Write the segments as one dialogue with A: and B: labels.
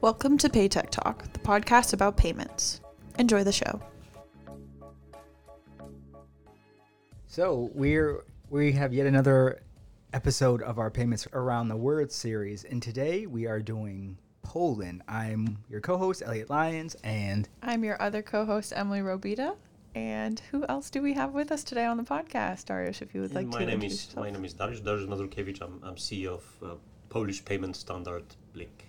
A: Welcome to Paytech Talk, the podcast about payments. Enjoy the show.
B: So we're we have yet another episode of our payments around the world series, and today we are doing Poland. I'm your co-host Elliot Lyons, and
A: I'm your other co host, Emily Robida. And who else do we have with us today on the podcast, Dariusz, if you would like
C: my
A: to
C: name
A: introduce
C: is
A: yourself?
C: my name is Dariusz Dariusz Mazurkiewicz. I'm, I'm CEO of uh, Polish payment standard Blik.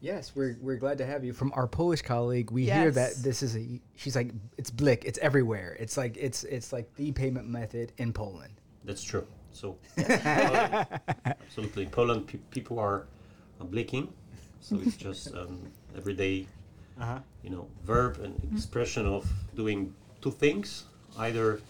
B: Yes, we're we're glad to have you from our Polish colleague. We hear that this is a she's like it's Blik, it's everywhere. It's like it's it's like the payment method in Poland.
C: That's true. So uh, absolutely, Poland pe- people are uh, blinking. So it's just um, everyday,
B: Uh-huh.
C: you know, verb and expression of doing two things: either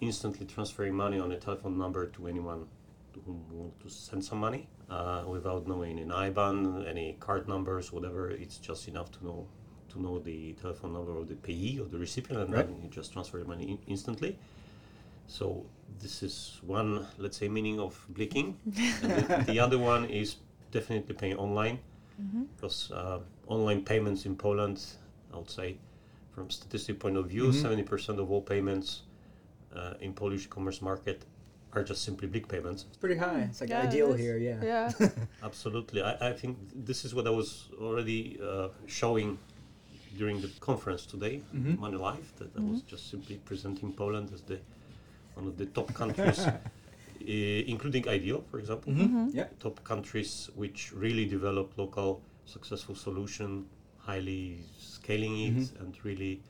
C: instantly transferring money on a telephone number to anyone to whom you want to send some money uh, without knowing an IBAN, any card numbers, whatever. It's just enough to know to know the telephone number of the payee or the recipient, and
B: Right.
C: then you just transfer the money in- instantly. So this is one, let's say, meaning of blinking, the, the other one is definitely paying online, because uh, online payments in Poland, I would say, from statistic point of view, 70% of all payments uh, in Polish commerce market are just simply Blik payments.
B: It's pretty high. It's like
A: Yeah,
B: iDEAL
A: is.
B: here, yeah.
A: Yeah.
C: Absolutely. I, I think this is what I was already uh, showing during the conference today, Money Life, that I was just simply presenting Poland as the one of the top countries, uh, including iDEAL, for example,
B: Yeah.
C: top countries which really develop local successful solution, highly scaling it, and really,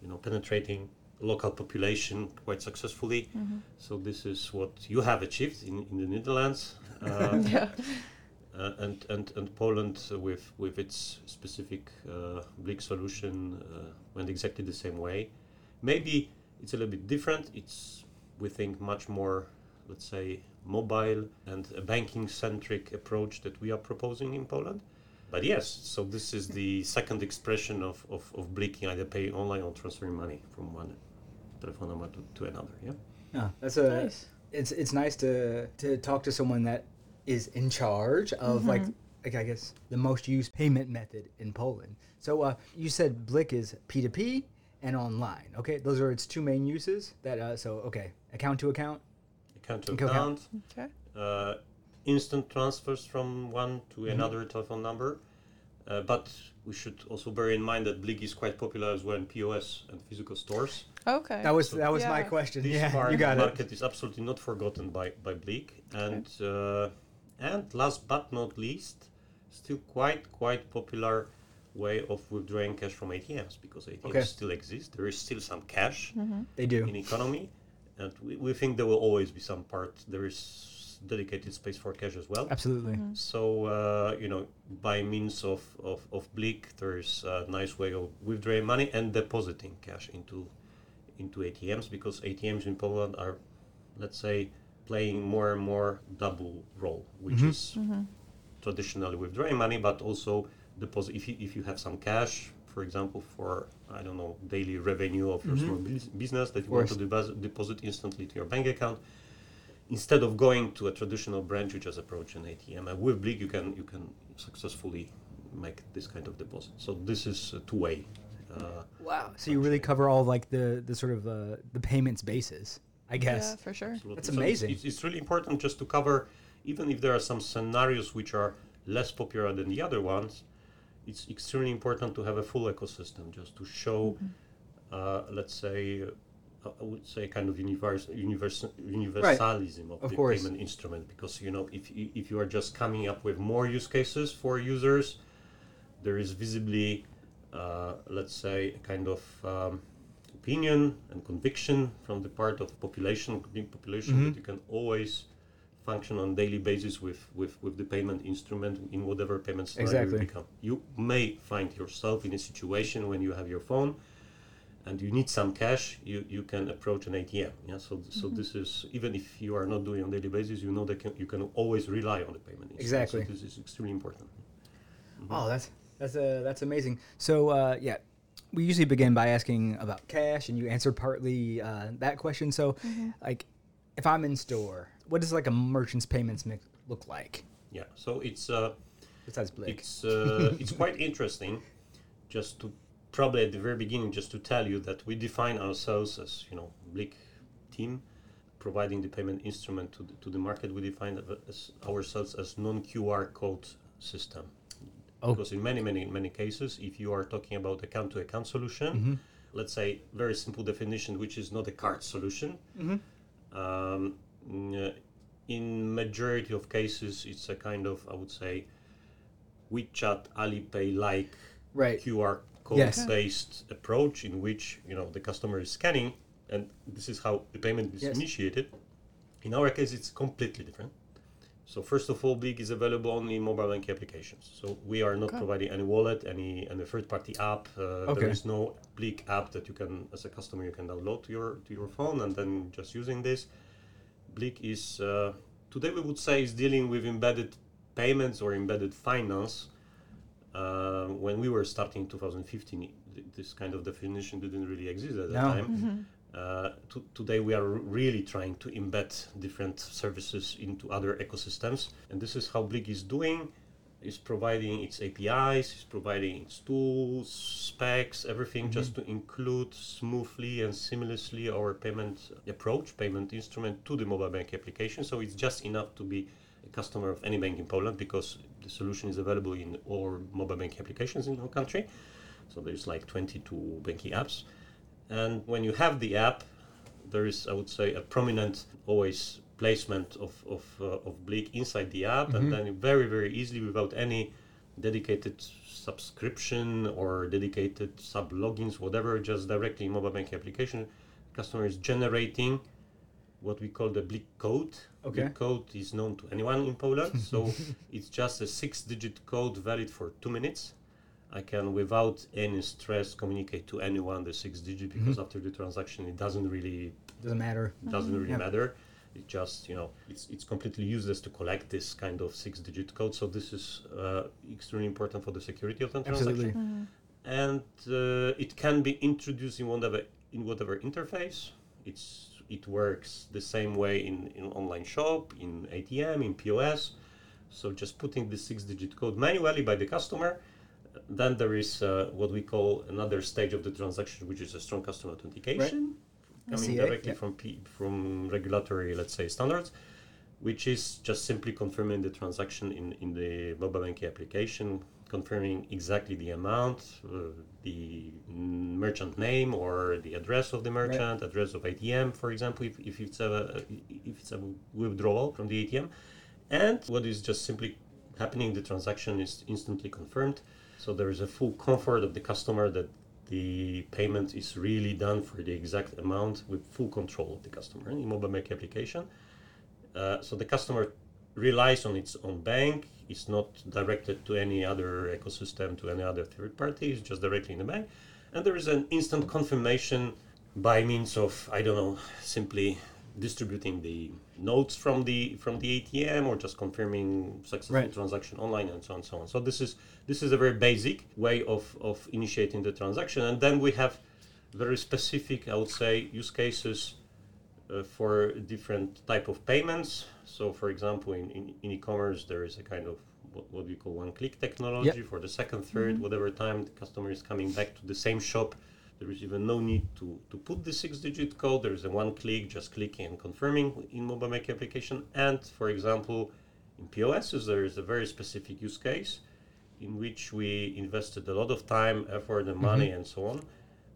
C: you know, penetrating local population quite successfully. So this is what you have achieved in, in the Netherlands. Uh,
A: yeah.
C: uh, and, and, and Poland with, with its specific uh, solution uh, went exactly the same way. Maybe it's a little bit different. It's, we think, much more, let's say, mobile and a banking centric approach that we are proposing in Poland. But yes, so this is the second expression of, of, of blinking, either pay online or transferring money from one telephone number to, to another. Yeah.
B: Yeah, that's a.
A: Nice.
B: It's it's nice to to talk to someone that is in charge of like like I guess the most used payment method in Poland. So uh, you said Blik is P two P and online. Okay, those are its two main uses. That uh, so okay, account to account.
C: Account to
B: Okay, okay.
C: account.
A: Okay.
C: uh, instant transfers from one to
B: Mm-hmm.
C: another telephone number. Uh, but we should also bear in mind that Blik is quite popular as well in POS and physical stores.
A: Okay.
B: That was
C: So-
B: that was my question.
C: This
B: yeah,
C: part
B: you got it.
C: market is absolutely not forgotten by, by Blik. And uh, and last but not least, still quite quite popular way of withdrawing cash from ATMs because ATMs
B: Okay.
C: still exist. There is still some cash
B: They do.
C: in economy, and we, we think there will always be some part. There is dedicated space for cash as well.
B: Absolutely.
C: So uh, you know, by means of of, of Blik, there's a nice way of withdrawing money and depositing cash into into ATMs because ATMs in Poland are, let's say, playing more and more double role, which mm-hmm. is traditionally withdrawing money, but also deposit. If you if you have some cash, for example, for I don't know daily revenue of your mm-hmm. small bus- business that you want to debos- deposit instantly to your bank account, instead of going to a traditional branch, you just approach an ATM. And with Blik, you can you can successfully make this kind of deposit. So this is a two-way. Uh,
B: Wow. So you really cover all like the the sort of uh, the payments basis, I guess.
A: Yeah, for sure.
C: absolutely.
B: That's
C: So it's-
B: amazing.
C: It's, it's really important just to cover, even if there are some scenarios which are less popular than the other ones. It's extremely important to have a full ecosystem, just to show, uh, let's say, uh, I would say, kind of univers- univers- universalism of,
B: Of
C: the
B: course.
C: payment instrument. Because you know, if you, if you are just coming up with more use cases for users, there is visibly, Uh, let's say, a kind of um, opinion and conviction from the part of population, population, that mm-hmm. you can always function on daily basis with, with, with the payment instrument in whatever payment scenario
B: Exactly.
C: you become. You may find yourself in a situation when you have your phone and you need some cash, you, you can approach an ATM. Yeah, so so mm-hmm. this is even if you are not doing on daily basis, you know that can, you can always rely on the payment. instrument.
B: Exactly.
C: So this is extremely important.
B: Oh, that's that's uh, that's amazing. So uh, yeah, we usually begin by asking about cash, and you answered partly uh, that question. So, like, if I'm in store, what does like a merchant's payments mix look like?
C: Yeah, so it's uh,
B: Besides Blik.
C: It's uh, it's quite interesting, just to probably at the very beginning, just to tell you that we define ourselves as you know Blik team, providing the payment instrument to the, to the market. We define as ourselves as non QR code system.
B: Oh.
C: Because in many many many cases, if you are talking about account to account solution,
B: Mm-hmm.
C: let's say very simple definition, which is not a card solution.
B: Mm-hmm.
C: Um, mm, in majority of cases, it's a kind of I would say WeChat, Alipay like
B: Right.
C: QR code
B: Yes.
C: based approach in which you know the customer is scanning and this is how the payment is
B: Yes.
C: initiated. In our case, it's completely different. So first of all, Blik is available only in mobile banking applications. So we are not
A: Okay.
C: providing any wallet, any any third-party app. Uh,
B: Okay.
C: There is no Blik app that you can, as a customer, you can download to your to your phone and then just using this. Blik is uh, today we would say is dealing with embedded payments or embedded finance. Uh, when we were starting in 2015, th- this kind of definition didn't really exist at that
B: No.
C: time. Uh, to, today we are really trying to embed different services into other ecosystems, and this is how Blik is doing. Is providing its APIs, is providing its tools, specs, everything, just to include smoothly and seamlessly our payment approach, payment instrument to the mobile bank application. So it's just enough to be a customer of any bank in Poland because the solution is available in all mobile bank applications in our country. So there's like 22 banking apps. And when you have the app, there is, I would say, a prominent always placement of, of, uh, of Blik inside the app, and then very, very easily, without any dedicated subscription or dedicated sub logins, whatever, just directly in mobile banking application, customer is generating what we call the Blik code.
B: Okay.
C: Blik code is known to anyone in Poland, so it's just a six-digit code valid for two minutes. I can, without any stress, communicate to anyone the six digit because after the transaction, it doesn't really
B: Doesn't matter.
C: doesn't really
B: Yeah.
C: matter. It just you know it's it's completely useless to collect this kind of six digit code. So this is uh, extremely important for the security of the transaction
B: Absolutely.
C: and uh, it can be introduced in whatever in whatever interface. It's it works the same way in, in online shop, in ATM, in POS. So just putting the six-digit code manually by the customer. Then there is uh, what we call another stage of the transaction, which is a strong customer authentication, coming
B: SCA,
C: directly
B: yeah.
C: from P, from regulatory, let's say, standards, which is just simply confirming the transaction in, in the mobile banking application, confirming exactly the amount, uh, the merchant name or the address of the merchant, address of ATM, for example, if, if it's a if it's a withdrawal from the ATM, and what is just simply happening, the transaction is instantly confirmed. So there is a full comfort of the customer that the payment is really done for the exact amount with full control of the customer in mobile bank application. Uh, so the customer relies on its own bank. It's not directed to any other ecosystem, to any other third party. It's just directly in the bank. And there is an instant confirmation by means of, I don't know, simply distributing the notes from the from the ATM or just confirming successful
B: Right.
C: transaction online and so on and so on. So this is this is a very basic way of, of initiating the transaction. And then we have very specific, I would say, use cases uh, for different type of payments. So, for example, in, in, in e-commerce, there is a kind of what, what we call one-click technology for the second, 3rd whatever time the customer is coming back to the same shop. There is even no need to, to put the six-digit code. There is a one-click, just clicking and confirming in mobile banking application. And, for example, in POSs, there is a very specific use case in which we invested a lot of time, effort, and money, mm-hmm. and so on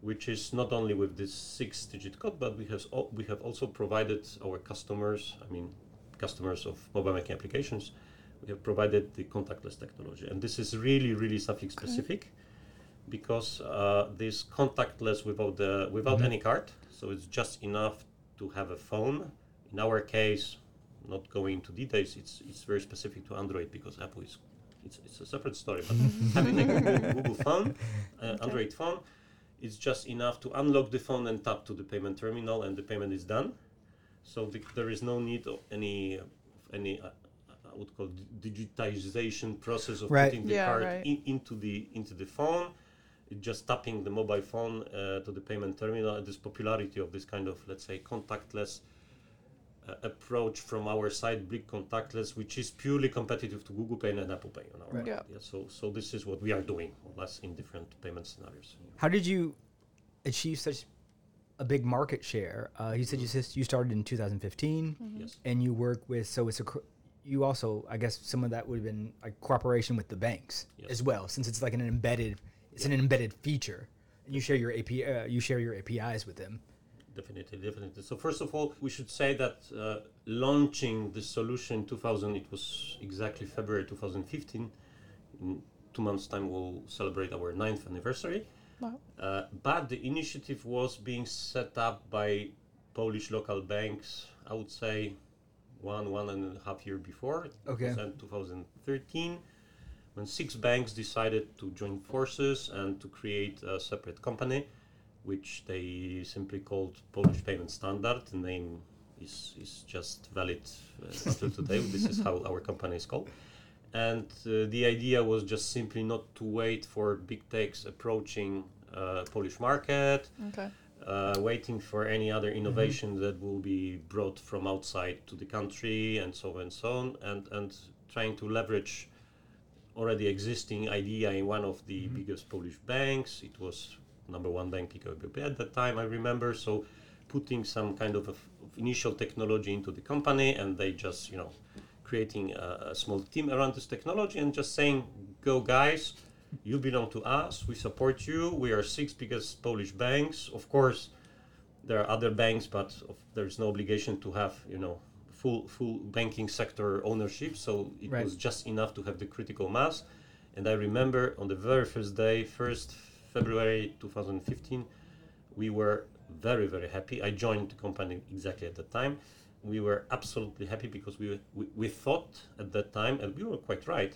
C: which is not only with this six-digit code, but we have al- we have also provided our customers, I mean, customers of mobile banking applications, we have provided the contactless technology, and this is really really something specific, because uh, this contactless without the without any card, so it's just enough to have a phone. In our case, not going into details, it's it's very specific to Android because Apple is. It's, it's a separate story, but having a Google, Google phone, uh, Android phone, it's just enough to unlock the phone and tap to the payment terminal and the payment is done so the, there is no need of any of any uh, I would call digitization process of
B: Right.
C: putting the
A: Yeah,
C: card
A: right.
C: in, into the into the phone It's just tapping the mobile phone uh, to the payment terminal and this popularity of this kind of let's say contactless uh, approach from our side, Blik Contactless, which is purely competitive to Google Pay and Apple Pay on our
B: Right.
C: part. Yeah. So, so this is what we are doing, more or less in different payment scenarios.
B: How did you achieve such a big market share? Uh, you said you sis- you started in 2015,
C: Yes.
B: and you work with so it's a cr- you also I guess some of that would have been like cooperation with the banks
C: Yes.
B: as well, since it's like an embedded it's an embedded feature, and you share your AP uh, you share your APIs with them.
C: Definitely, definitely. So first of all, we should say that uh, launching the solution in 2000, it was exactly February 2015. In two months' time, we'll celebrate our ninth anniversary.
A: Wow.
C: Uh, but the initiative was being set up by Polish local banks. I would say one one and a half year before.
B: Okay.
C: 2013, when six banks decided to join forces and to create a separate company, which they simply called Polish Payment Standard. The name is is just valid uh, until today. This is how our company is called. And uh, the idea was just simply not to wait for big techs approaching uh, Polish market,
A: Okay.
C: uh, waiting for any other innovation that will be brought from outside to the country and so on and so on, and, and trying to leverage already existing idea in one of the mm-hmm. biggest Polish banks. It was number one bank PKO at that time, I remember. So putting some kind of, of initial technology into the company, and they just you know creating a, a small team around this technology and just saying, "Go guys." You belong to us. We support you. We are six biggest Polish banks. Of course, there are other banks, but there's no obligation to have you know full full banking sector ownership. So it
B: Right.
C: was just enough to have the critical mass. And I remember on the very first day, first February 2015, we were very very happy. I joined the company exactly at that time. We were absolutely happy because we, we we thought at that time, and we were quite right,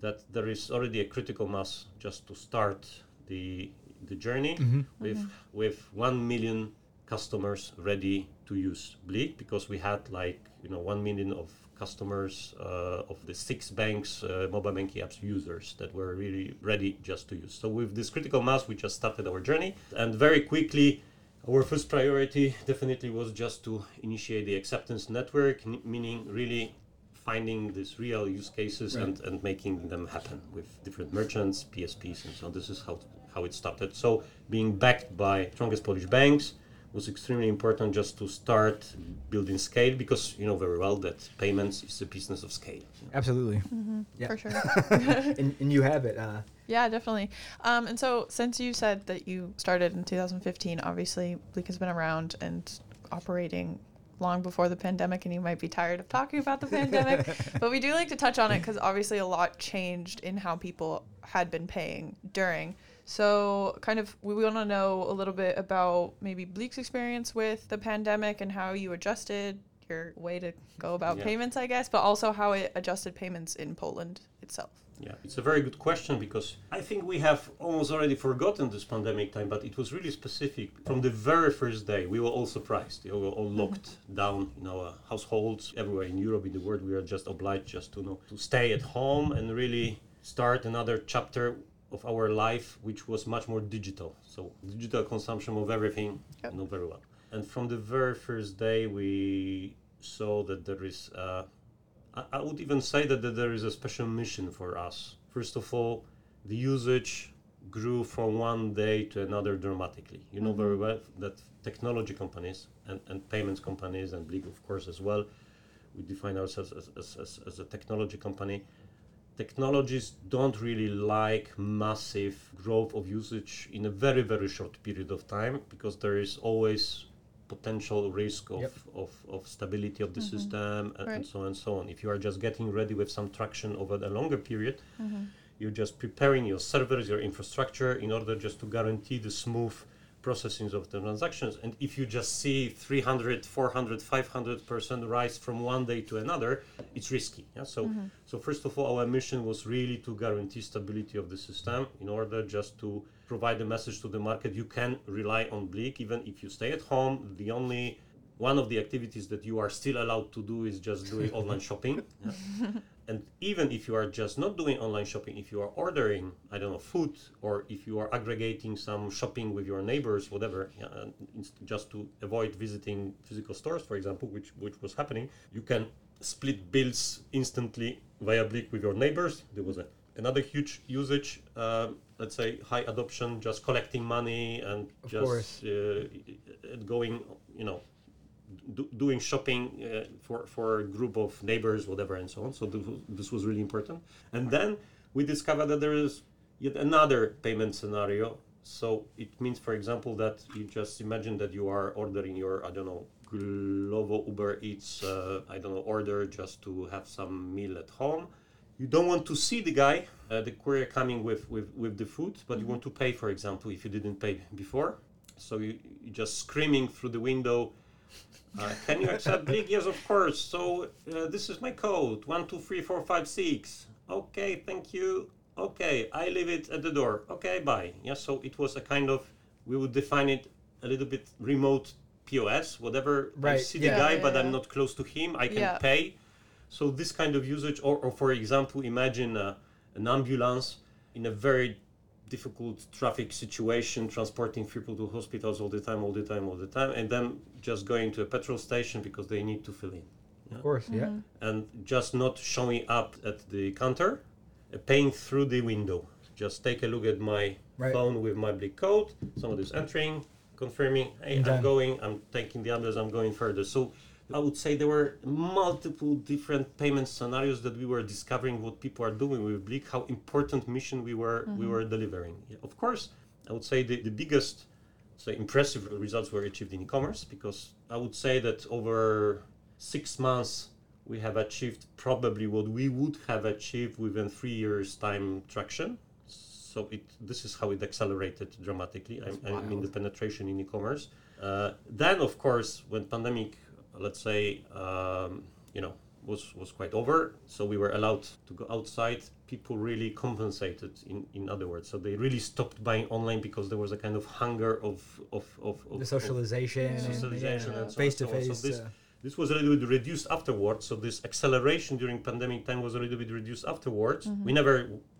C: that there is already a critical mass just to start the the journey mm-hmm. with mm-hmm. with one million customers ready to use Blik because we had like you know one million of customers uh, of the six banks uh, mobile banking apps users that were really ready just to use. So with this critical mass, we just started our journey, and very quickly. Our first priority definitely was just to initiate the acceptance network, n- meaning really finding these real use cases and, and making them happen with different merchants, PSPs, and so on. This is how, how it started. So being backed by strongest Polish banks was extremely important just to start building scale because you know very well that payments is a business of scale.
B: Absolutely, Yeah.
A: For sure.
B: and, and you have it. Uh,
A: Yeah, definitely. Um, and so, since you said that you started in 2015, obviously Blik has been around and operating long before the pandemic, and you might be tired of talking about the pandemic, but we do like to touch on it because obviously a lot changed in how people had been paying during. So, kind of, we want to know a little bit about maybe Blik's experience with the pandemic and how you adjusted your way to go about
C: Yeah.
A: payments, I guess, but also how it adjusted payments in Poland itself.
C: Yeah, it's a very good question because I think we have almost already forgotten this pandemic time, but it was really specific. From the very first day, we were all surprised. We were all locked mm-hmm. down in our households everywhere in Europe, in the world. We are just obliged just to know to stay at home and really start another chapter of our life, which was much more digital. So digital consumption of everything,
A: Yep.
C: know very well. And from the very first day, we saw that there is. Uh, I I would even say that, that there is a special mission for us. First of all, the usage grew from one day to another dramatically. You know very well that technology companies and, and payments companies and Blik, of course, as well, we define ourselves as, as, as, as a technology company. Technologies don't really like massive growth of usage in a very, very short period of time because there is always potential risk of,
B: Yep.
C: of, of stability of the mm-hmm. system and, and so on and so on. If you are just getting ready with some traction over a longer period, mm-hmm. you're just preparing your servers, your infrastructure in order just to guarantee the smooth processing of the transactions. And if you just see 300, 400, 500% rise from one day to another, it's risky. Yeah? So, mm-hmm. so first of all, our mission was really to guarantee stability of the system in order just to provide a message to the market. You can rely on Blik even if you stay at home. The only one of the activities that you are still allowed to do is just doing online shopping. Yeah. And even if you are just not doing online shopping, if you are ordering, I don't know, food, or if you are aggregating some shopping with your neighbors, whatever, yeah, and it's just to avoid visiting physical stores, for example, which which was happening, you can split bills instantly via Blik with your neighbors. There was a, another huge usage, uh, let's say high adoption, just collecting money and
B: Of
C: just uh, going, you know, do, doing shopping uh, for for a group of neighbors, whatever, and so on. So this was, this was really important. And then we discovered that there is yet another payment scenario. So it means, for example, that you just imagine that you are ordering your I don't know Glovo Uber Eats uh, I don't know order just to have some meal at home. You don't want to see the guy, uh, the courier coming with, with, with the food, but you want to pay, for example, if you didn't pay before. So you, you just screaming through the window, uh, can you accept Blik? Yes, of course. So uh, this is my code one two three four five six. Okay, thank you. Okay, I leave it at the door. Okay, bye. Yeah, so it was a kind of we would define it a little bit remote POS, whatever.
B: Right.
C: I see
B: yeah.
C: the guy,
A: Yeah,
C: but
A: yeah,
C: I'm not close to him. I can
A: Yeah.
C: pay. So this kind of usage, or, or for example, imagine uh, an ambulance in a very difficult traffic situation, transporting people to hospitals all the time, all the time, all the time, and then just going to a petrol station because they need to fill in,
B: Of course, yeah.
C: and just not showing up at the counter, uh, paying through the window. Just take a look at my
B: Right.
C: phone with my Blik code. Somebody's entering, confirming, hey, I'm going, I'm taking the others, I'm going further. So I would say there were multiple different payment scenarios that we were discovering what people are doing with Blik, how important mission we were we were delivering. Yeah, of course, I would say the, the biggest say impressive results were achieved in e-commerce because I would say that over six months we have achieved probably what we would have achieved within three years time traction. So it this is how it accelerated dramatically. I, I mean the penetration in e-commerce. Uh, then of course when pandemic, let's say, um, you know, was was quite over, so we were allowed to go outside. People really compensated. In in other words, so they really stopped buying online because there was a kind of hunger of of of, of
B: The
C: of-
B: socialization,
C: socialization
B: yeah.
C: and so
B: face to
C: so on. So
B: face.
C: this-
B: uh,
C: this was a little bit reduced afterwards. So this acceleration during pandemic time was a little bit reduced afterwards. We never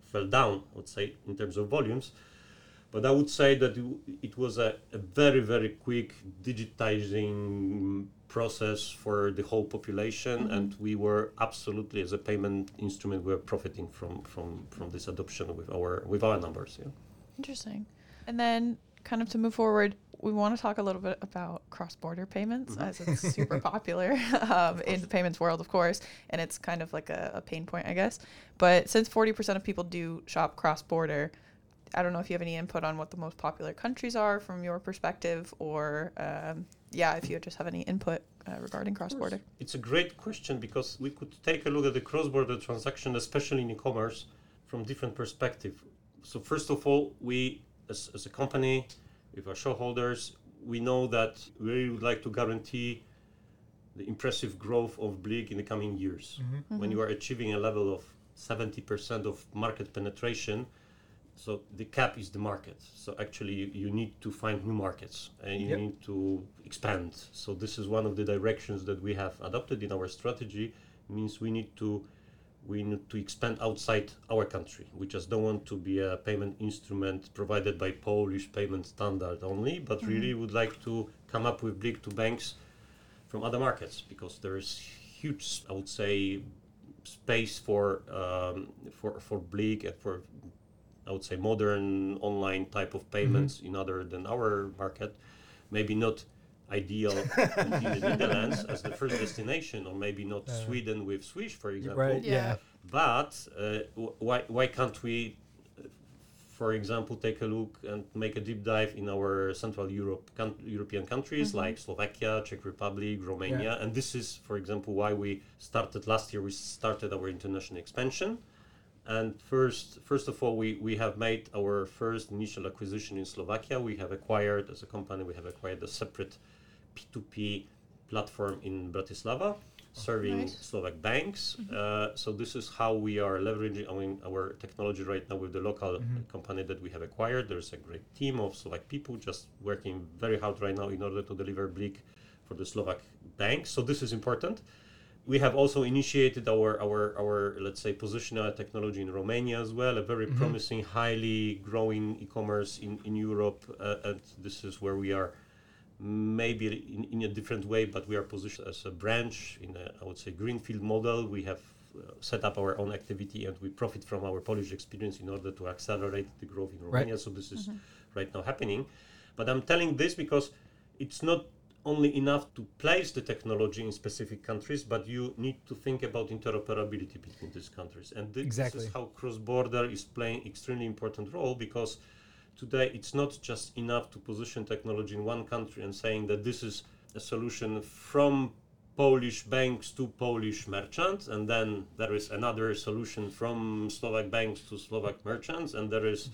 C: fell down, I would say, in terms of volumes. But I would say that it- was a, a very, very quick digitizing process for the whole population, and we were absolutely, as a payment instrument, we were profiting from from from this adoption with our with our numbers. Yeah.
A: Interesting. And then, kind of to move forward, we want to talk a little bit about cross-border payments, as it's super popular um, in the payments world, of course, and it's kind of like a, a pain point, I guess. But since forty percent of people do shop cross-border, I don't know if you have any input on what the most popular countries are from your perspective, or um, yeah, if you just have any input uh, regarding cross-border.
C: It's a great question because we could take a look at the cross-border transaction, especially in e-commerce, from different perspective. So first of all, we as, as a company, with our shareholders, we know that we would like to guarantee the impressive growth of Blik in the coming years. When you are achieving a level of 70% of market penetration, so the cap is the market. So actually, you, you need to find new markets and you
B: Yep.
C: need to expand. So this is one of the directions that we have adopted in our strategy. Means we need to we need to expand outside our country. We just don't want to be a payment instrument provided by Polish payment standard only, but really would like to come up with Blik to banks from other markets because there is huge, I would say, space for um, for for Blik and for I would say modern online type of payments in other than our market. Maybe not iDEAL in the Netherlands as the first destination, or maybe not Sweden with Swish, for example.
B: right,
A: Yeah.
B: yeah.
C: But uh, w- why why can't we, uh, for example, take a look and make a deep dive in our Central Europe coun- European countries like Slovakia, Czech Republic, Romania, and this is, for example, why we started last year. We started our international expansion, and first first of all, we we have made our first initial acquisition in Slovakia. We have acquired as a company. We have acquired a separate P2P platform in Bratislava, serving
A: Nice.
C: Slovak banks. Uh, so this is how we are leveraging our, our technology right now with the local company that we have acquired. There's a great team of Slovak people just working very hard right now in order to deliver Blik for the Slovak banks. So this is important. We have also initiated our, our, our let's say, positional technology in Romania as well, a very promising, highly growing e-commerce in, in Europe. Uh, and this is where we are maybe in, in a different way, but we are positioned as a branch in a, I would say, greenfield model. We have uh, set up our own activity and we profit from our Polish experience in order to accelerate the growth in Romania. So this is right now happening. But I'm telling this because it's not only enough to place the technology in specific countries, but you need to think about interoperability between these countries. And thi-
B: Exactly.
C: this is how cross-border is playing extremely important role because today it's not just enough to position technology in one country and saying that this is a solution from Polish banks to Polish merchants, and then there is another solution from Slovak banks to Slovak merchants, and there is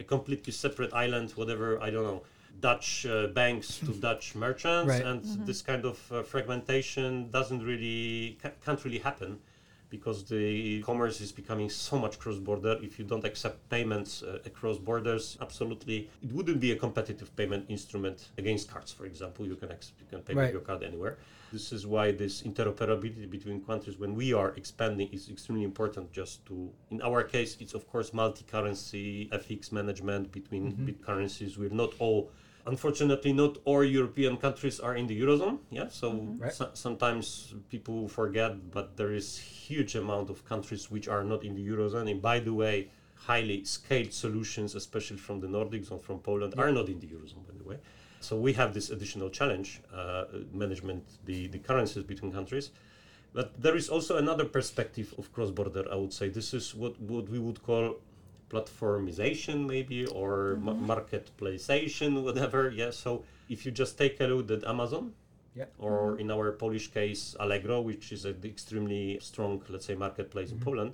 C: a completely separate island, whatever I don't know, Dutch uh, banks to Dutch merchants,
B: Right.
C: and this kind of uh, fragmentation doesn't really ca- can't really happen because the commerce is becoming so much cross-border. If you don't accept payments uh, across borders absolutely. It wouldn't be a competitive payment instrument against cards for example. You can ex- you can pay
B: Right.
C: with your card anywhere. This is why this interoperability between countries when we are expanding is extremely important just to in our case it's of course multi-currency fx management between big currencies. We're not all unfortunately not all european countries are in the eurozone yeah? So
B: Right.
C: so- sometimes people forget but there is huge amount of countries which are not in the eurozone. And by the way highly scaled solutions especially from the nordics or from poland are not in the eurozone by the way. So we have this additional challenge uh, management the, the currencies between countries. But there is also another perspective of cross-border i would say. This is what, what we would call platformization maybe or ma- marketplaceation whatever yeah so if you just take a look at amazon
B: Yeah.
C: or in our Polish case Allegro, which is an extremely strong, let's say, marketplace in Poland,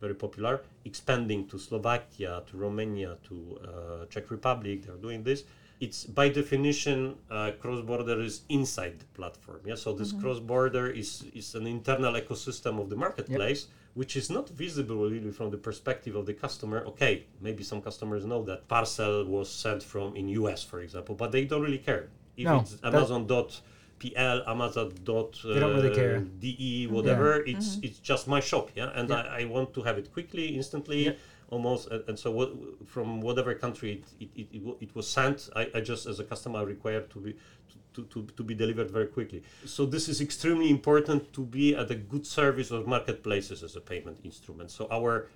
C: very popular, expanding to Slovakia, to Romania, to uh, Czech Republic. They're doing this. It's by definition uh, cross-border is inside the platform. Yeah, so this cross-border is is an internal ecosystem of the marketplace, which is not visible really from the perspective of the customer. Okay, maybe some customers know that parcel was sent from in US, for example, but they don't really care if
B: No,
C: it's
B: that-
C: Amazon dot PL, Amazon dot
B: They don't really care.
C: uh, DE, whatever. It's it's just my shop, yeah, and I, I want to have it quickly, instantly,
B: Yeah.
C: almost. And, and so what, from whatever country it it, it, it, it was sent, I, I just as a customer require to be to, to, to be delivered very quickly. So this is extremely important to be at a good service of marketplaces as a payment instrument. So our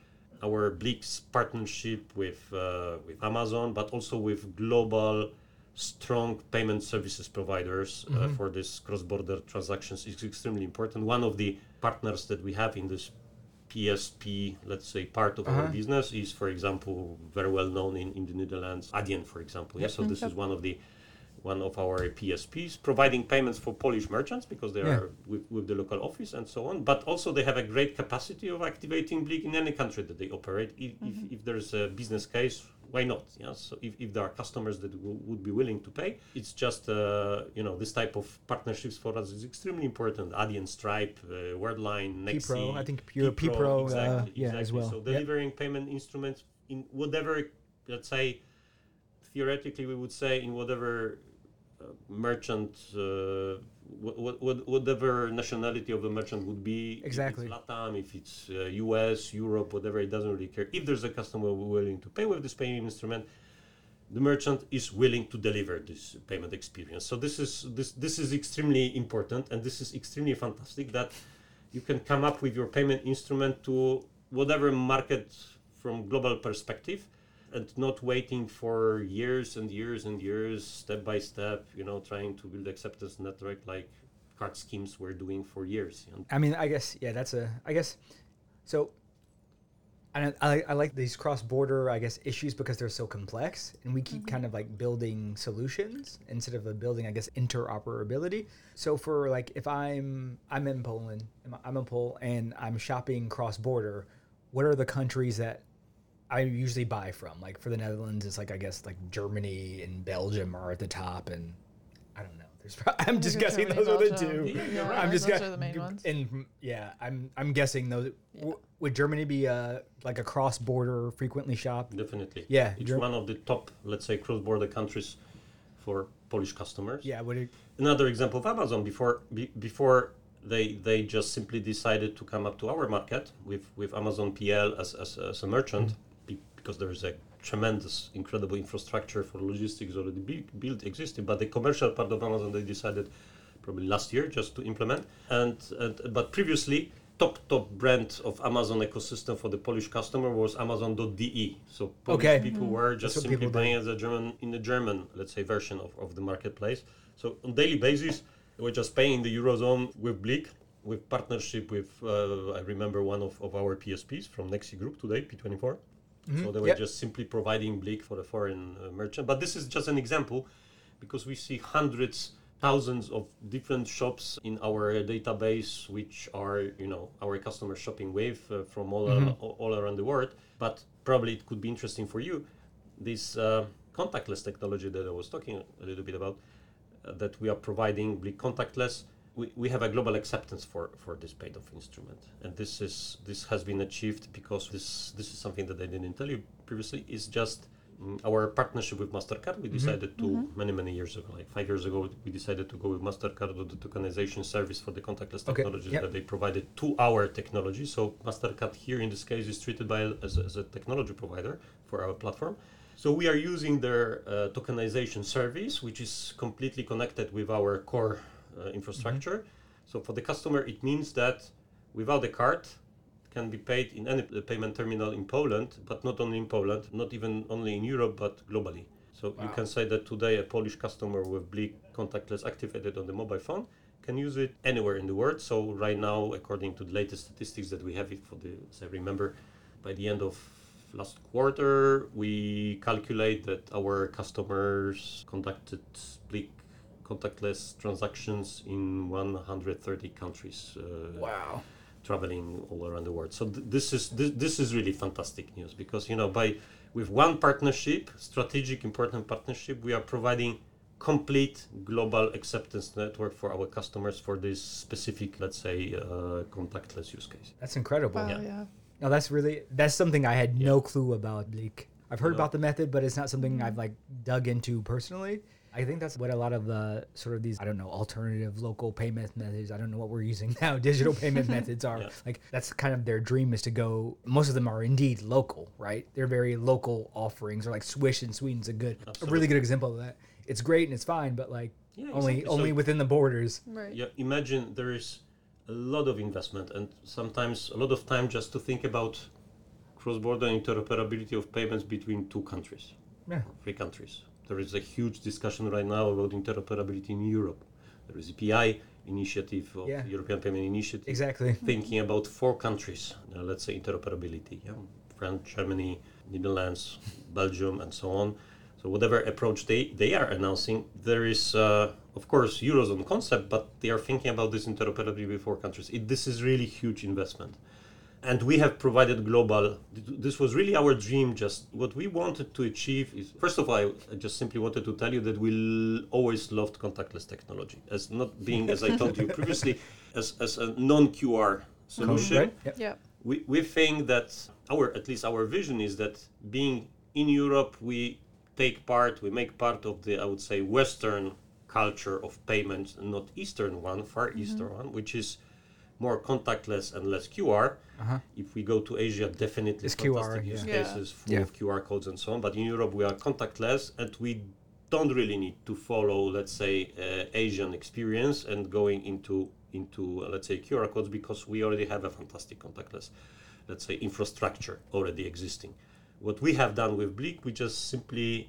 C: our Blik's partnership with uh, with Amazon, but also with global strong payment services providers uh, for this cross-border transactions is extremely important. One of the partners that we have in this PSP, let's say, part of our
B: Uh-huh.
C: business is, for example, very well known in, in the Netherlands, Adyen, for example. Yeah, so this is one of the one of our PSPs providing payments for Polish merchants because they
B: Yeah.
C: are with, with the local office and so on. But also they have a great capacity of activating Blik in any country that they operate. If, if, if there's a business case, why not? Yeah. So if, if there are customers that w- would be willing to pay, it's just uh, you know this type of partnerships for us is extremely important. Adyen, Stripe, uh, Worldline, Nexi,
B: PayPro, I think Pure- PayPro, uh,
C: exactly,
B: yeah, as well.
C: So
B: Yep.
C: delivering payment instruments in whatever, let's say, theoretically we would say in whatever uh, merchant, uh, wh- wh- wh- whatever nationality of the merchant would be.
B: Exactly.
C: If it's LATAM, if it's uh, US, Europe, whatever, it doesn't really care. If there's a customer willing to pay with this payment instrument, the merchant is willing to deliver this payment experience. So this is this this is extremely important, and this is extremely fantastic that you can come up with your payment instrument to whatever market from global perspective and not waiting for years and years and years step by step you know trying to build acceptance network like card schemes were doing for years and
B: I mean, I guess yeah, that's a I guess so. I, I, I like these cross-border I guess issues because they're so complex, and we keep kind of like building solutions instead of uh, building I guess interoperability. So for like if I'm I'm in Poland, I'm- I'm in Poland, and I'm shopping cross-border, what are the countries that I usually buy from? Like for the Netherlands, it's like I guess like Germany and Belgium are at the top, and I don't know. There's pro- I'm just guessing
A: Germany,
B: those are the two.
C: Yeah, you're right.
B: I'm just
A: those
B: gu-
A: are the main
B: g-
A: ones.
B: And yeah, I'm I'm guessing those. w- would Germany be uh like a cross-border frequently shopped?
C: definitely
B: Yeah,
C: it's
B: Ger-
C: one of the top let's say cross-border countries for polish customers
B: Yeah, would it?
C: another example of Amazon before be, before they they just simply decided to come up to our market with with Amazon PL as as, as a merchant be- because there is a tremendous, incredible infrastructure for logistics already built, built existing. But the commercial part of Amazon they decided probably last year just to implement. And, and but previously top top brand of Amazon ecosystem for the Polish customer was Amazon.de. So Polish
B: Okay.
C: people were just
B: what
C: simply buying as a German in the German, let's say, version of, of the marketplace. So on daily basis, we're just paying the eurozone with Blik. With partnership with, uh, I remember one of, of our PSPs from Nexi Group today, P24. So they were
B: Yep.
C: just simply providing Blik for the foreign uh, merchant. But this is just an example because we see hundreds, thousands of different shops in our database, which are you know our customers shopping with uh, from all ar- all around the world. But probably it could be interesting for you this uh, contactless technology that I was talking a little bit about uh, that we are providing Blik contactless. We, we have a global acceptance for, for this paid off instrument, and this is this has been achieved because this this is something that I didn't tell you previously. Is just mm, our partnership with Mastercard. We decided to many many years ago, like five years ago, we decided to go with Mastercard with the tokenization service for the contactless
B: Okay,
C: technologies
B: yep.
C: that they provided to our technology. So Mastercard here in this case is treated by as, a- as a technology provider for our platform. So we are using their uh, tokenization service, which is completely connected with our core uh, infrastructure. So for the customer, it means that without a card, it can be paid in any uh, payment terminal in Poland, but not only in Poland, not even only in Europe, but globally. So you can say that today a Polish customer with Blik contactless activated on the mobile phone can use it anywhere in the world. So right now, according to the latest statistics that we have, it for the, as I remember, by the end of last quarter, we calculate that our customers conducted Blik contactless transactions in 130 countries. Uh,
B: Wow.
C: traveling all around the world. So th- this is this, this is really fantastic news because you know by with one partnership, strategic important partnership, we are providing complete global acceptance network for our customers for this specific, let's say, uh, contactless use case.
B: That's incredible.
A: Wow,
C: Yeah.
A: yeah.
B: No, that's really that's something I had no clue about Blik. I've heard
C: No.
B: about the method, but it's not something I've like dug into personally. I think that's what a lot of the sort of these I don't know alternative local payment methods. I don't know what we're using now. Digital payment methods are
C: Yeah.
B: like that's kind of their dream is to go. Most of them are indeed local, right? They're very local offerings. Or like Swish in Sweden's a good, a really good example of that. It's great and it's fine, but like
C: Yeah,
B: only
C: exactly. So-
B: only within the borders.
A: Right.
C: Yeah, imagine there is a lot of investment and sometimes a lot of time just to think about cross-border interoperability of payments between two countries.
B: Yeah.
C: three countries. There is a huge discussion right now about interoperability in Europe. There is EPI initiative of
B: Yeah.
C: European Payment Initiative,
B: Exactly.
C: thinking about four countries. Uh, let's say interoperability: yeah? France, Germany, Netherlands, Belgium, and so on. So whatever approach they, they are announcing, there is uh, of course eurozone concept, but they are thinking about this interoperability with four countries. It, this is really huge investment and we have provided global this was really our dream just what we wanted to achieve is first of all i just simply wanted to tell you that we l- always loved contactless technology as not being as i told you previously as, as a non-qr solution
B: Right? Yep.
A: Yeah.
C: we, we think that our at least our vision is that being in Europe we take part we make part of the I would say Western culture of payments not Eastern one far mm-hmm. Eastern one which is more contactless and less QR
B: Uh-huh.
C: if we go to Asia definitely
B: It's QR,
C: fantastic use
A: yeah. Yeah.
C: cases full
B: Yeah.
C: of QR codes and so on but in Europe we are contactless and we don't really need to follow let's say uh, Asian experience and going into into uh, let's say QR codes because we already have a fantastic contactless let's say infrastructure already existing what we have done with Blik we just simply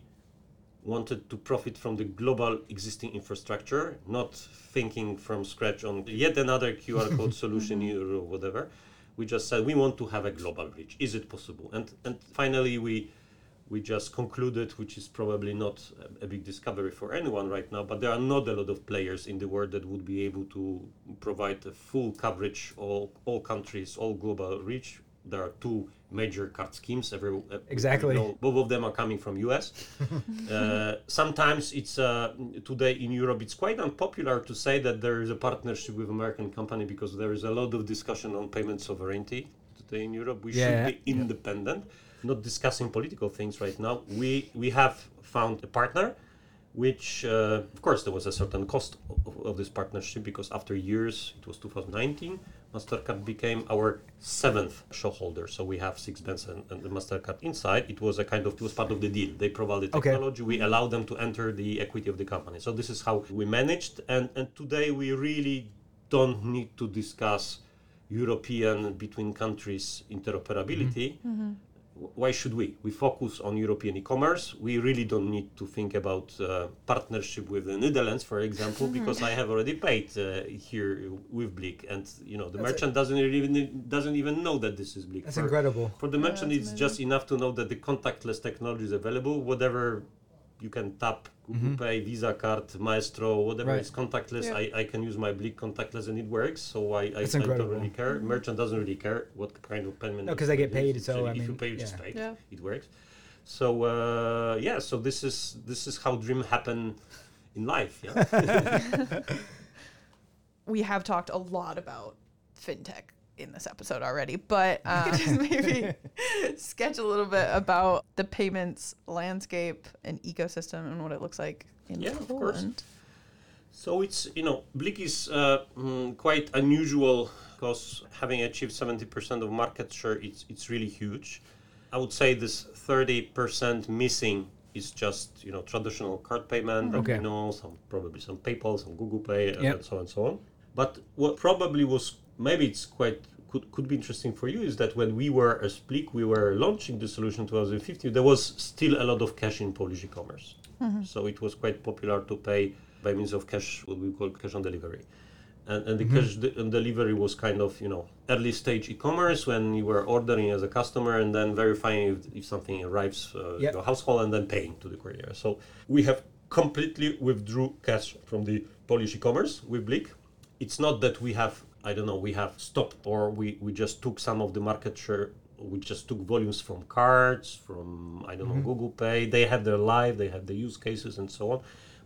C: wanted to profit from the global existing infrastructure not thinking from scratch on yet another QR code solution or whatever. We just said we want to have a global reach. Is it possible? And and finally we we just concluded, which is probably not a, big discovery for anyone right now, but there are not a lot of players in the world that would be able to provide a full coverage, all all countries, all global reach. There are two major card schemes. Every uh,
B: Exactly.
C: you know, both of them are coming from US. uh, sometimes it's uh, today in Europe. It's quite unpopular to say that there is a partnership with American company because there is a lot of discussion on payment sovereignty today in Europe. We
B: Yeah.
C: should be independent not discussing political things right now. We we have found a partner which, uh, of course, there was a certain cost of, of, this partnership because after years, it was 2019, MasterCard became our seventh shareholder. So we have six banks and, and, the MasterCard inside. It was a kind of, it was part of the deal. They provided technology, okay. we allowed them to enter the equity of the company. So this is how we managed. And, and today we really don't need to discuss European between countries interoperability. Mm-hmm. Mm-hmm why should we? We focus on European e-commerce. We really don't need to think about uh, partnership with the Netherlands, for example, mm-hmm. because I have already paid uh, here with Blik, and you know the That's merchant doesn't even doesn't even know that this is Blik.
B: That's
C: for,
B: incredible.
C: For the merchant, it's amazing. just enough to know that the contactless technology is available. Whatever you can tap Google mm-hmm. Pay, Visa card, Maestro, whatever right. is contactless. Yeah. I, I can use my Blik contactless and it works. So I, I, I don't really care. Mm-hmm. Merchant doesn't really care what kind of payment.
B: No, because they get paid. So, so
C: if
B: mean,
C: you pay, you yeah. just pay. Yeah. It works. So uh, yeah, so this is this is how dream happen in life. Yeah.
A: we have talked a lot about fintech in this episode already, but uh, just maybe sketch a little bit about the payments landscape and ecosystem and what it looks like in yeah, Poland. Of course.
C: So it's you know Blik is uh, mm, quite unusual because having achieved seventy percent of market share, it's it's really huge. I would say this thirty percent missing is just you know traditional card payment, okay. you know, some probably some PayPal, some Google Pay, yep. and so on and so on. But what probably was maybe it's quite could, could be interesting for you is that when we were as Blik, we were launching the solution 2015, there was still a lot of cash in Polish e-commerce. Mm-hmm. So it was quite popular to pay by means of cash, what we call cash on delivery. And, and the mm-hmm. cash de- delivery was kind of, you know, early stage e-commerce when you were ordering as a customer and then verifying if, if something arrives uh, yep. your household and then paying to the courier. So we have completely withdrew cash from the Polish e-commerce with Blik. It's not that we have I don't know, we have stopped or we, we just took some of the market share. We just took volumes from cards, from, I don't mm-hmm. know, Google Pay. They have their live, they have the use cases and so on.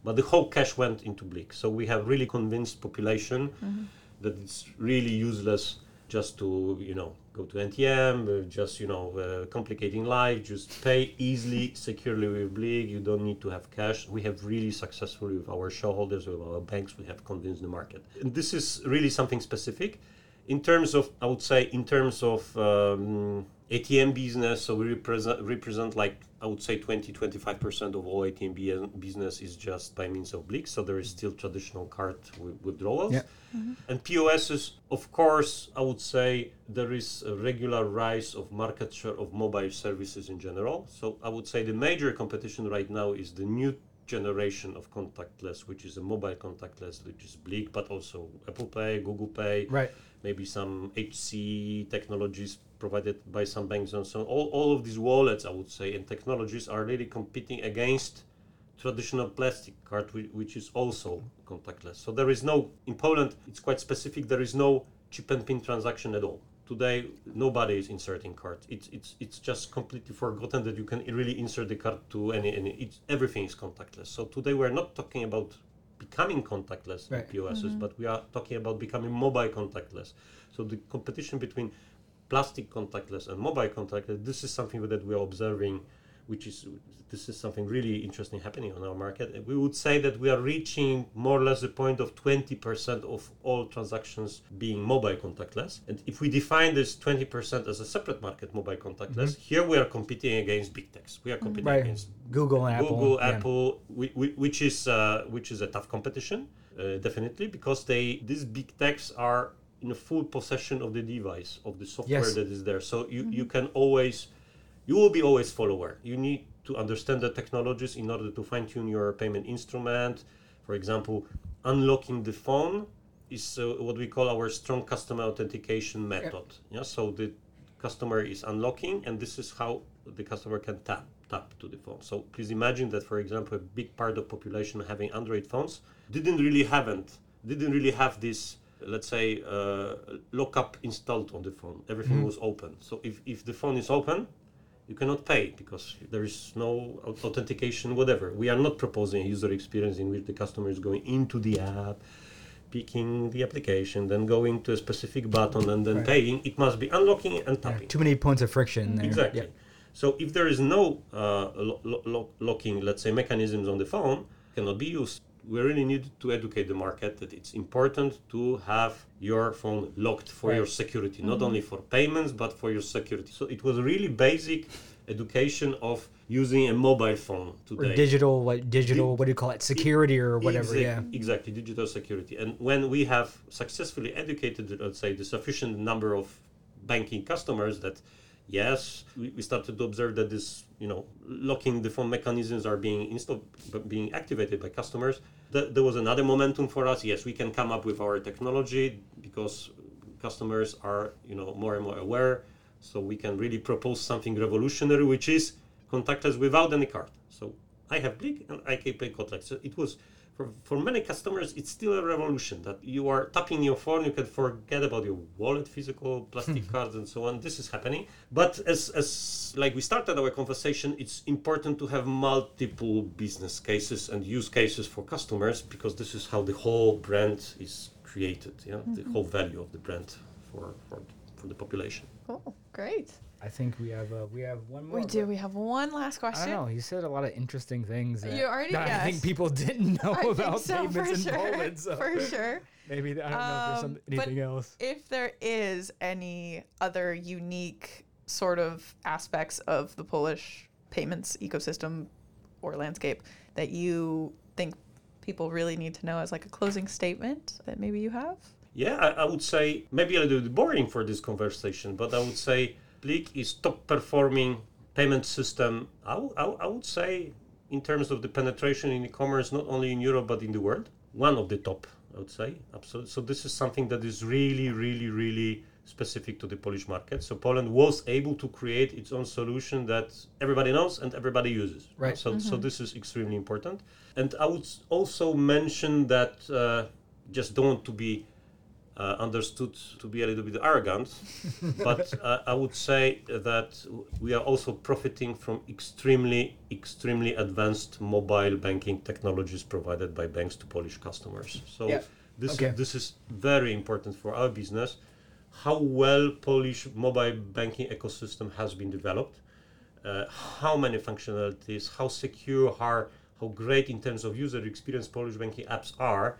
C: But the whole cash went into Blik. So we have really convinced population mm-hmm. that it's really useless just to, you know, go to NTM, uh, just you know, uh, complicating life. Just pay easily, securely with Blik. You don't need to have cash. We have really successfully with our shareholders, with our banks, we have convinced the market. And this is really something specific. In terms of, I would say, in terms of um, ATM business, so we represent represent like I would say 20 25% of all ATM business is just by means of Blik. So there is still traditional card withdrawals. Yeah. Mm-hmm. And POSs, of course, I would say there is a regular rise of market share of mobile services in general. So I would say the major competition right now is the new generation of contactless, which is a mobile contactless, which is Blik, but also Apple Pay, Google Pay,
B: right.
C: maybe some HC technologies provided by some banks and so on. All, all of these wallets, I would say, and technologies are really competing against traditional plastic card, which is also contactless. So there is no, in Poland, it's quite specific, there is no chip and pin transaction at all. Today, nobody is inserting cards. It's, it's, it's just completely forgotten that you can really insert the card to any, any it's, everything is contactless. So today we're not talking about becoming contactless right. POSs, mm-hmm. but we are talking about becoming mobile contactless. So the competition between plastic contactless and mobile contactless, this is something that we are observing which is this is something really interesting happening on our market. We would say that we are reaching more or less the point of 20% of all transactions being mobile contactless. And if we define this 20% as a separate market, mobile contactless, mm-hmm. here we are competing against big techs. We are competing right. against
B: Google and Apple.
C: Google,
B: Apple,
C: yeah. which is uh, which is a tough competition, uh, definitely, because they these big techs are in full possession of the device of the software yes. that is there. So you, mm-hmm. you can always you will be always follower. You need to understand the technologies in order to fine tune your payment instrument. For example, unlocking the phone is uh, what we call our strong customer authentication method. Yep. Yeah, so the customer is unlocking, and this is how the customer can tap tap to the phone. So please imagine that, for example, a big part of population having Android phones didn't really haven't didn't really have this let's say uh, lockup installed on the phone everything mm. was open so if, if the phone is open you cannot pay because there is no authentication, whatever. We are not proposing a user experience in which the customer is going into the app, picking the application, then going to a specific button and then right. paying. It must be unlocking and tapping. Yeah,
B: too many points of friction there.
C: Exactly. So if there is no uh, lo- lo- locking, let's say, mechanisms on the phone, cannot be used. We really need to educate the market that it's important to have your phone locked for
B: Right.
C: your security, not mm-hmm. only for payments but for your security. So it was really basic education of using a mobile phone
B: Or
C: today.
B: digital, what digital? What do you call it? Security or whatever? Yeah.
C: Exactly, digital security. And when we have successfully educated, let's say, the sufficient number of banking customers that, yes, we, we started to observe that this, you know, locking the phone mechanisms are being installed, being activated by customers. Th- there was another momentum for us. Yes, we can come up with our technology because customers are, you know, more and more aware. So we can really propose something revolutionary, which is contactless without any card. So I have Blik and I can pay contactless. So it was for, for many customers, it's still a revolution that you are tapping your phone, you can forget about your wallet, physical plastic hmm. cards, and so on. This is happening. But as, as like we started our conversation, it's important to have multiple business cases and use cases for customers because this is how the whole brand is created. Yeah, the mm-hmm. whole value of the brand for for, for the population.
A: Cool. Great.
B: I think we have uh, we have one more.
A: We do. We have one last
B: I
A: question.
B: don't know. He said a lot of interesting things. That,
A: You already
B: that I think people didn't know
A: I
B: about
A: so,
B: payments
A: for
B: in
A: sure.
B: Poland. So
A: For sure.
B: maybe I don't know if there's some,
A: Um, but-
B: anything else.
A: If there is any other unique sort of aspects of the Polish payments ecosystem or landscape that you think people really need to know as like a closing statement that maybe you have?
C: Yeah, I, I would say maybe a little bit boring for this conversation, but I would say Blik is top performing payment system. I I I would say in terms of the penetration in e-commerce, not only in Europe but in the world, one of the top. I would say absolutely. So this is something that is really, really, really specific to the Polish market. So Poland was able to create its own solution that everybody knows and everybody uses.
B: Right.
C: So so this is extremely important. And I would also mention that uh, just don't want to be uh, understood to be a little bit arrogant, but uh, I would say that we are also profiting from extremely, extremely advanced mobile banking technologies provided by banks to Polish customers. So
B: Yeah.
C: this
B: Okay.
C: this is very important for our business. How well Polish mobile banking ecosystem has been developed, uh, how many functionalities, how secure, how, how great in terms of user experience Polish banking apps are.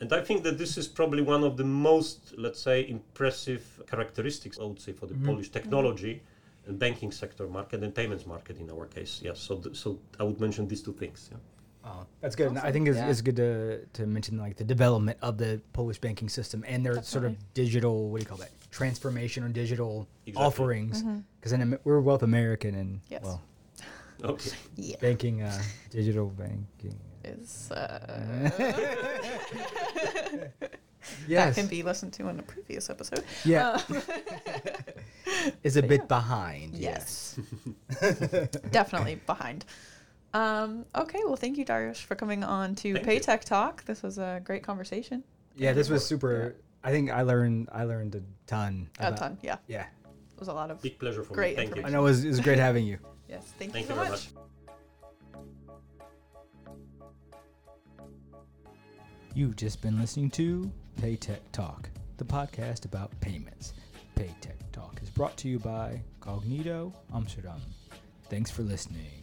C: And I think that this is probably one of the most, let's say, impressive characteristics, I would say, for the Polish technology and banking sector market and payments market in our case. Yes, so th- so I would mention these two things. Yeah.
B: Oh, that's good. And I think it's,
A: Yeah.
B: it's good to, to mention like the development of the Polish banking system and their sort of digital what do you call that transformation or digital
C: Exactly.
B: offerings. Because in Am- we're both American and
A: Yes.
B: well
C: Okay.
A: Yeah.
B: banking, uh, digital banking.
A: Is uh, that can be listened to in a previous episode.
B: yeah,
A: Um,
B: is a bit
A: yeah.
B: behind.
A: Yes. Definitely behind. Um, okay, well, thank you, Darius, for coming on to
C: Thank you.
A: Talk. This was a great conversation.
B: Yeah, this was super. I think I learned I learned a ton.
A: A
B: about-
A: ton, yeah.
B: Yeah,
A: It was a lot of.
C: Big pleasure for
A: Great
C: me. Thank you.
B: I know it was, it was great having you.
A: Yes, thank,
C: Thank
A: you
C: you
A: so
C: very
A: much.
C: much.
B: You've just been listening to Paytech Talk, the podcast about payments. Paytech Talk is brought to you by Cognito Amsterdam. Thanks for listening.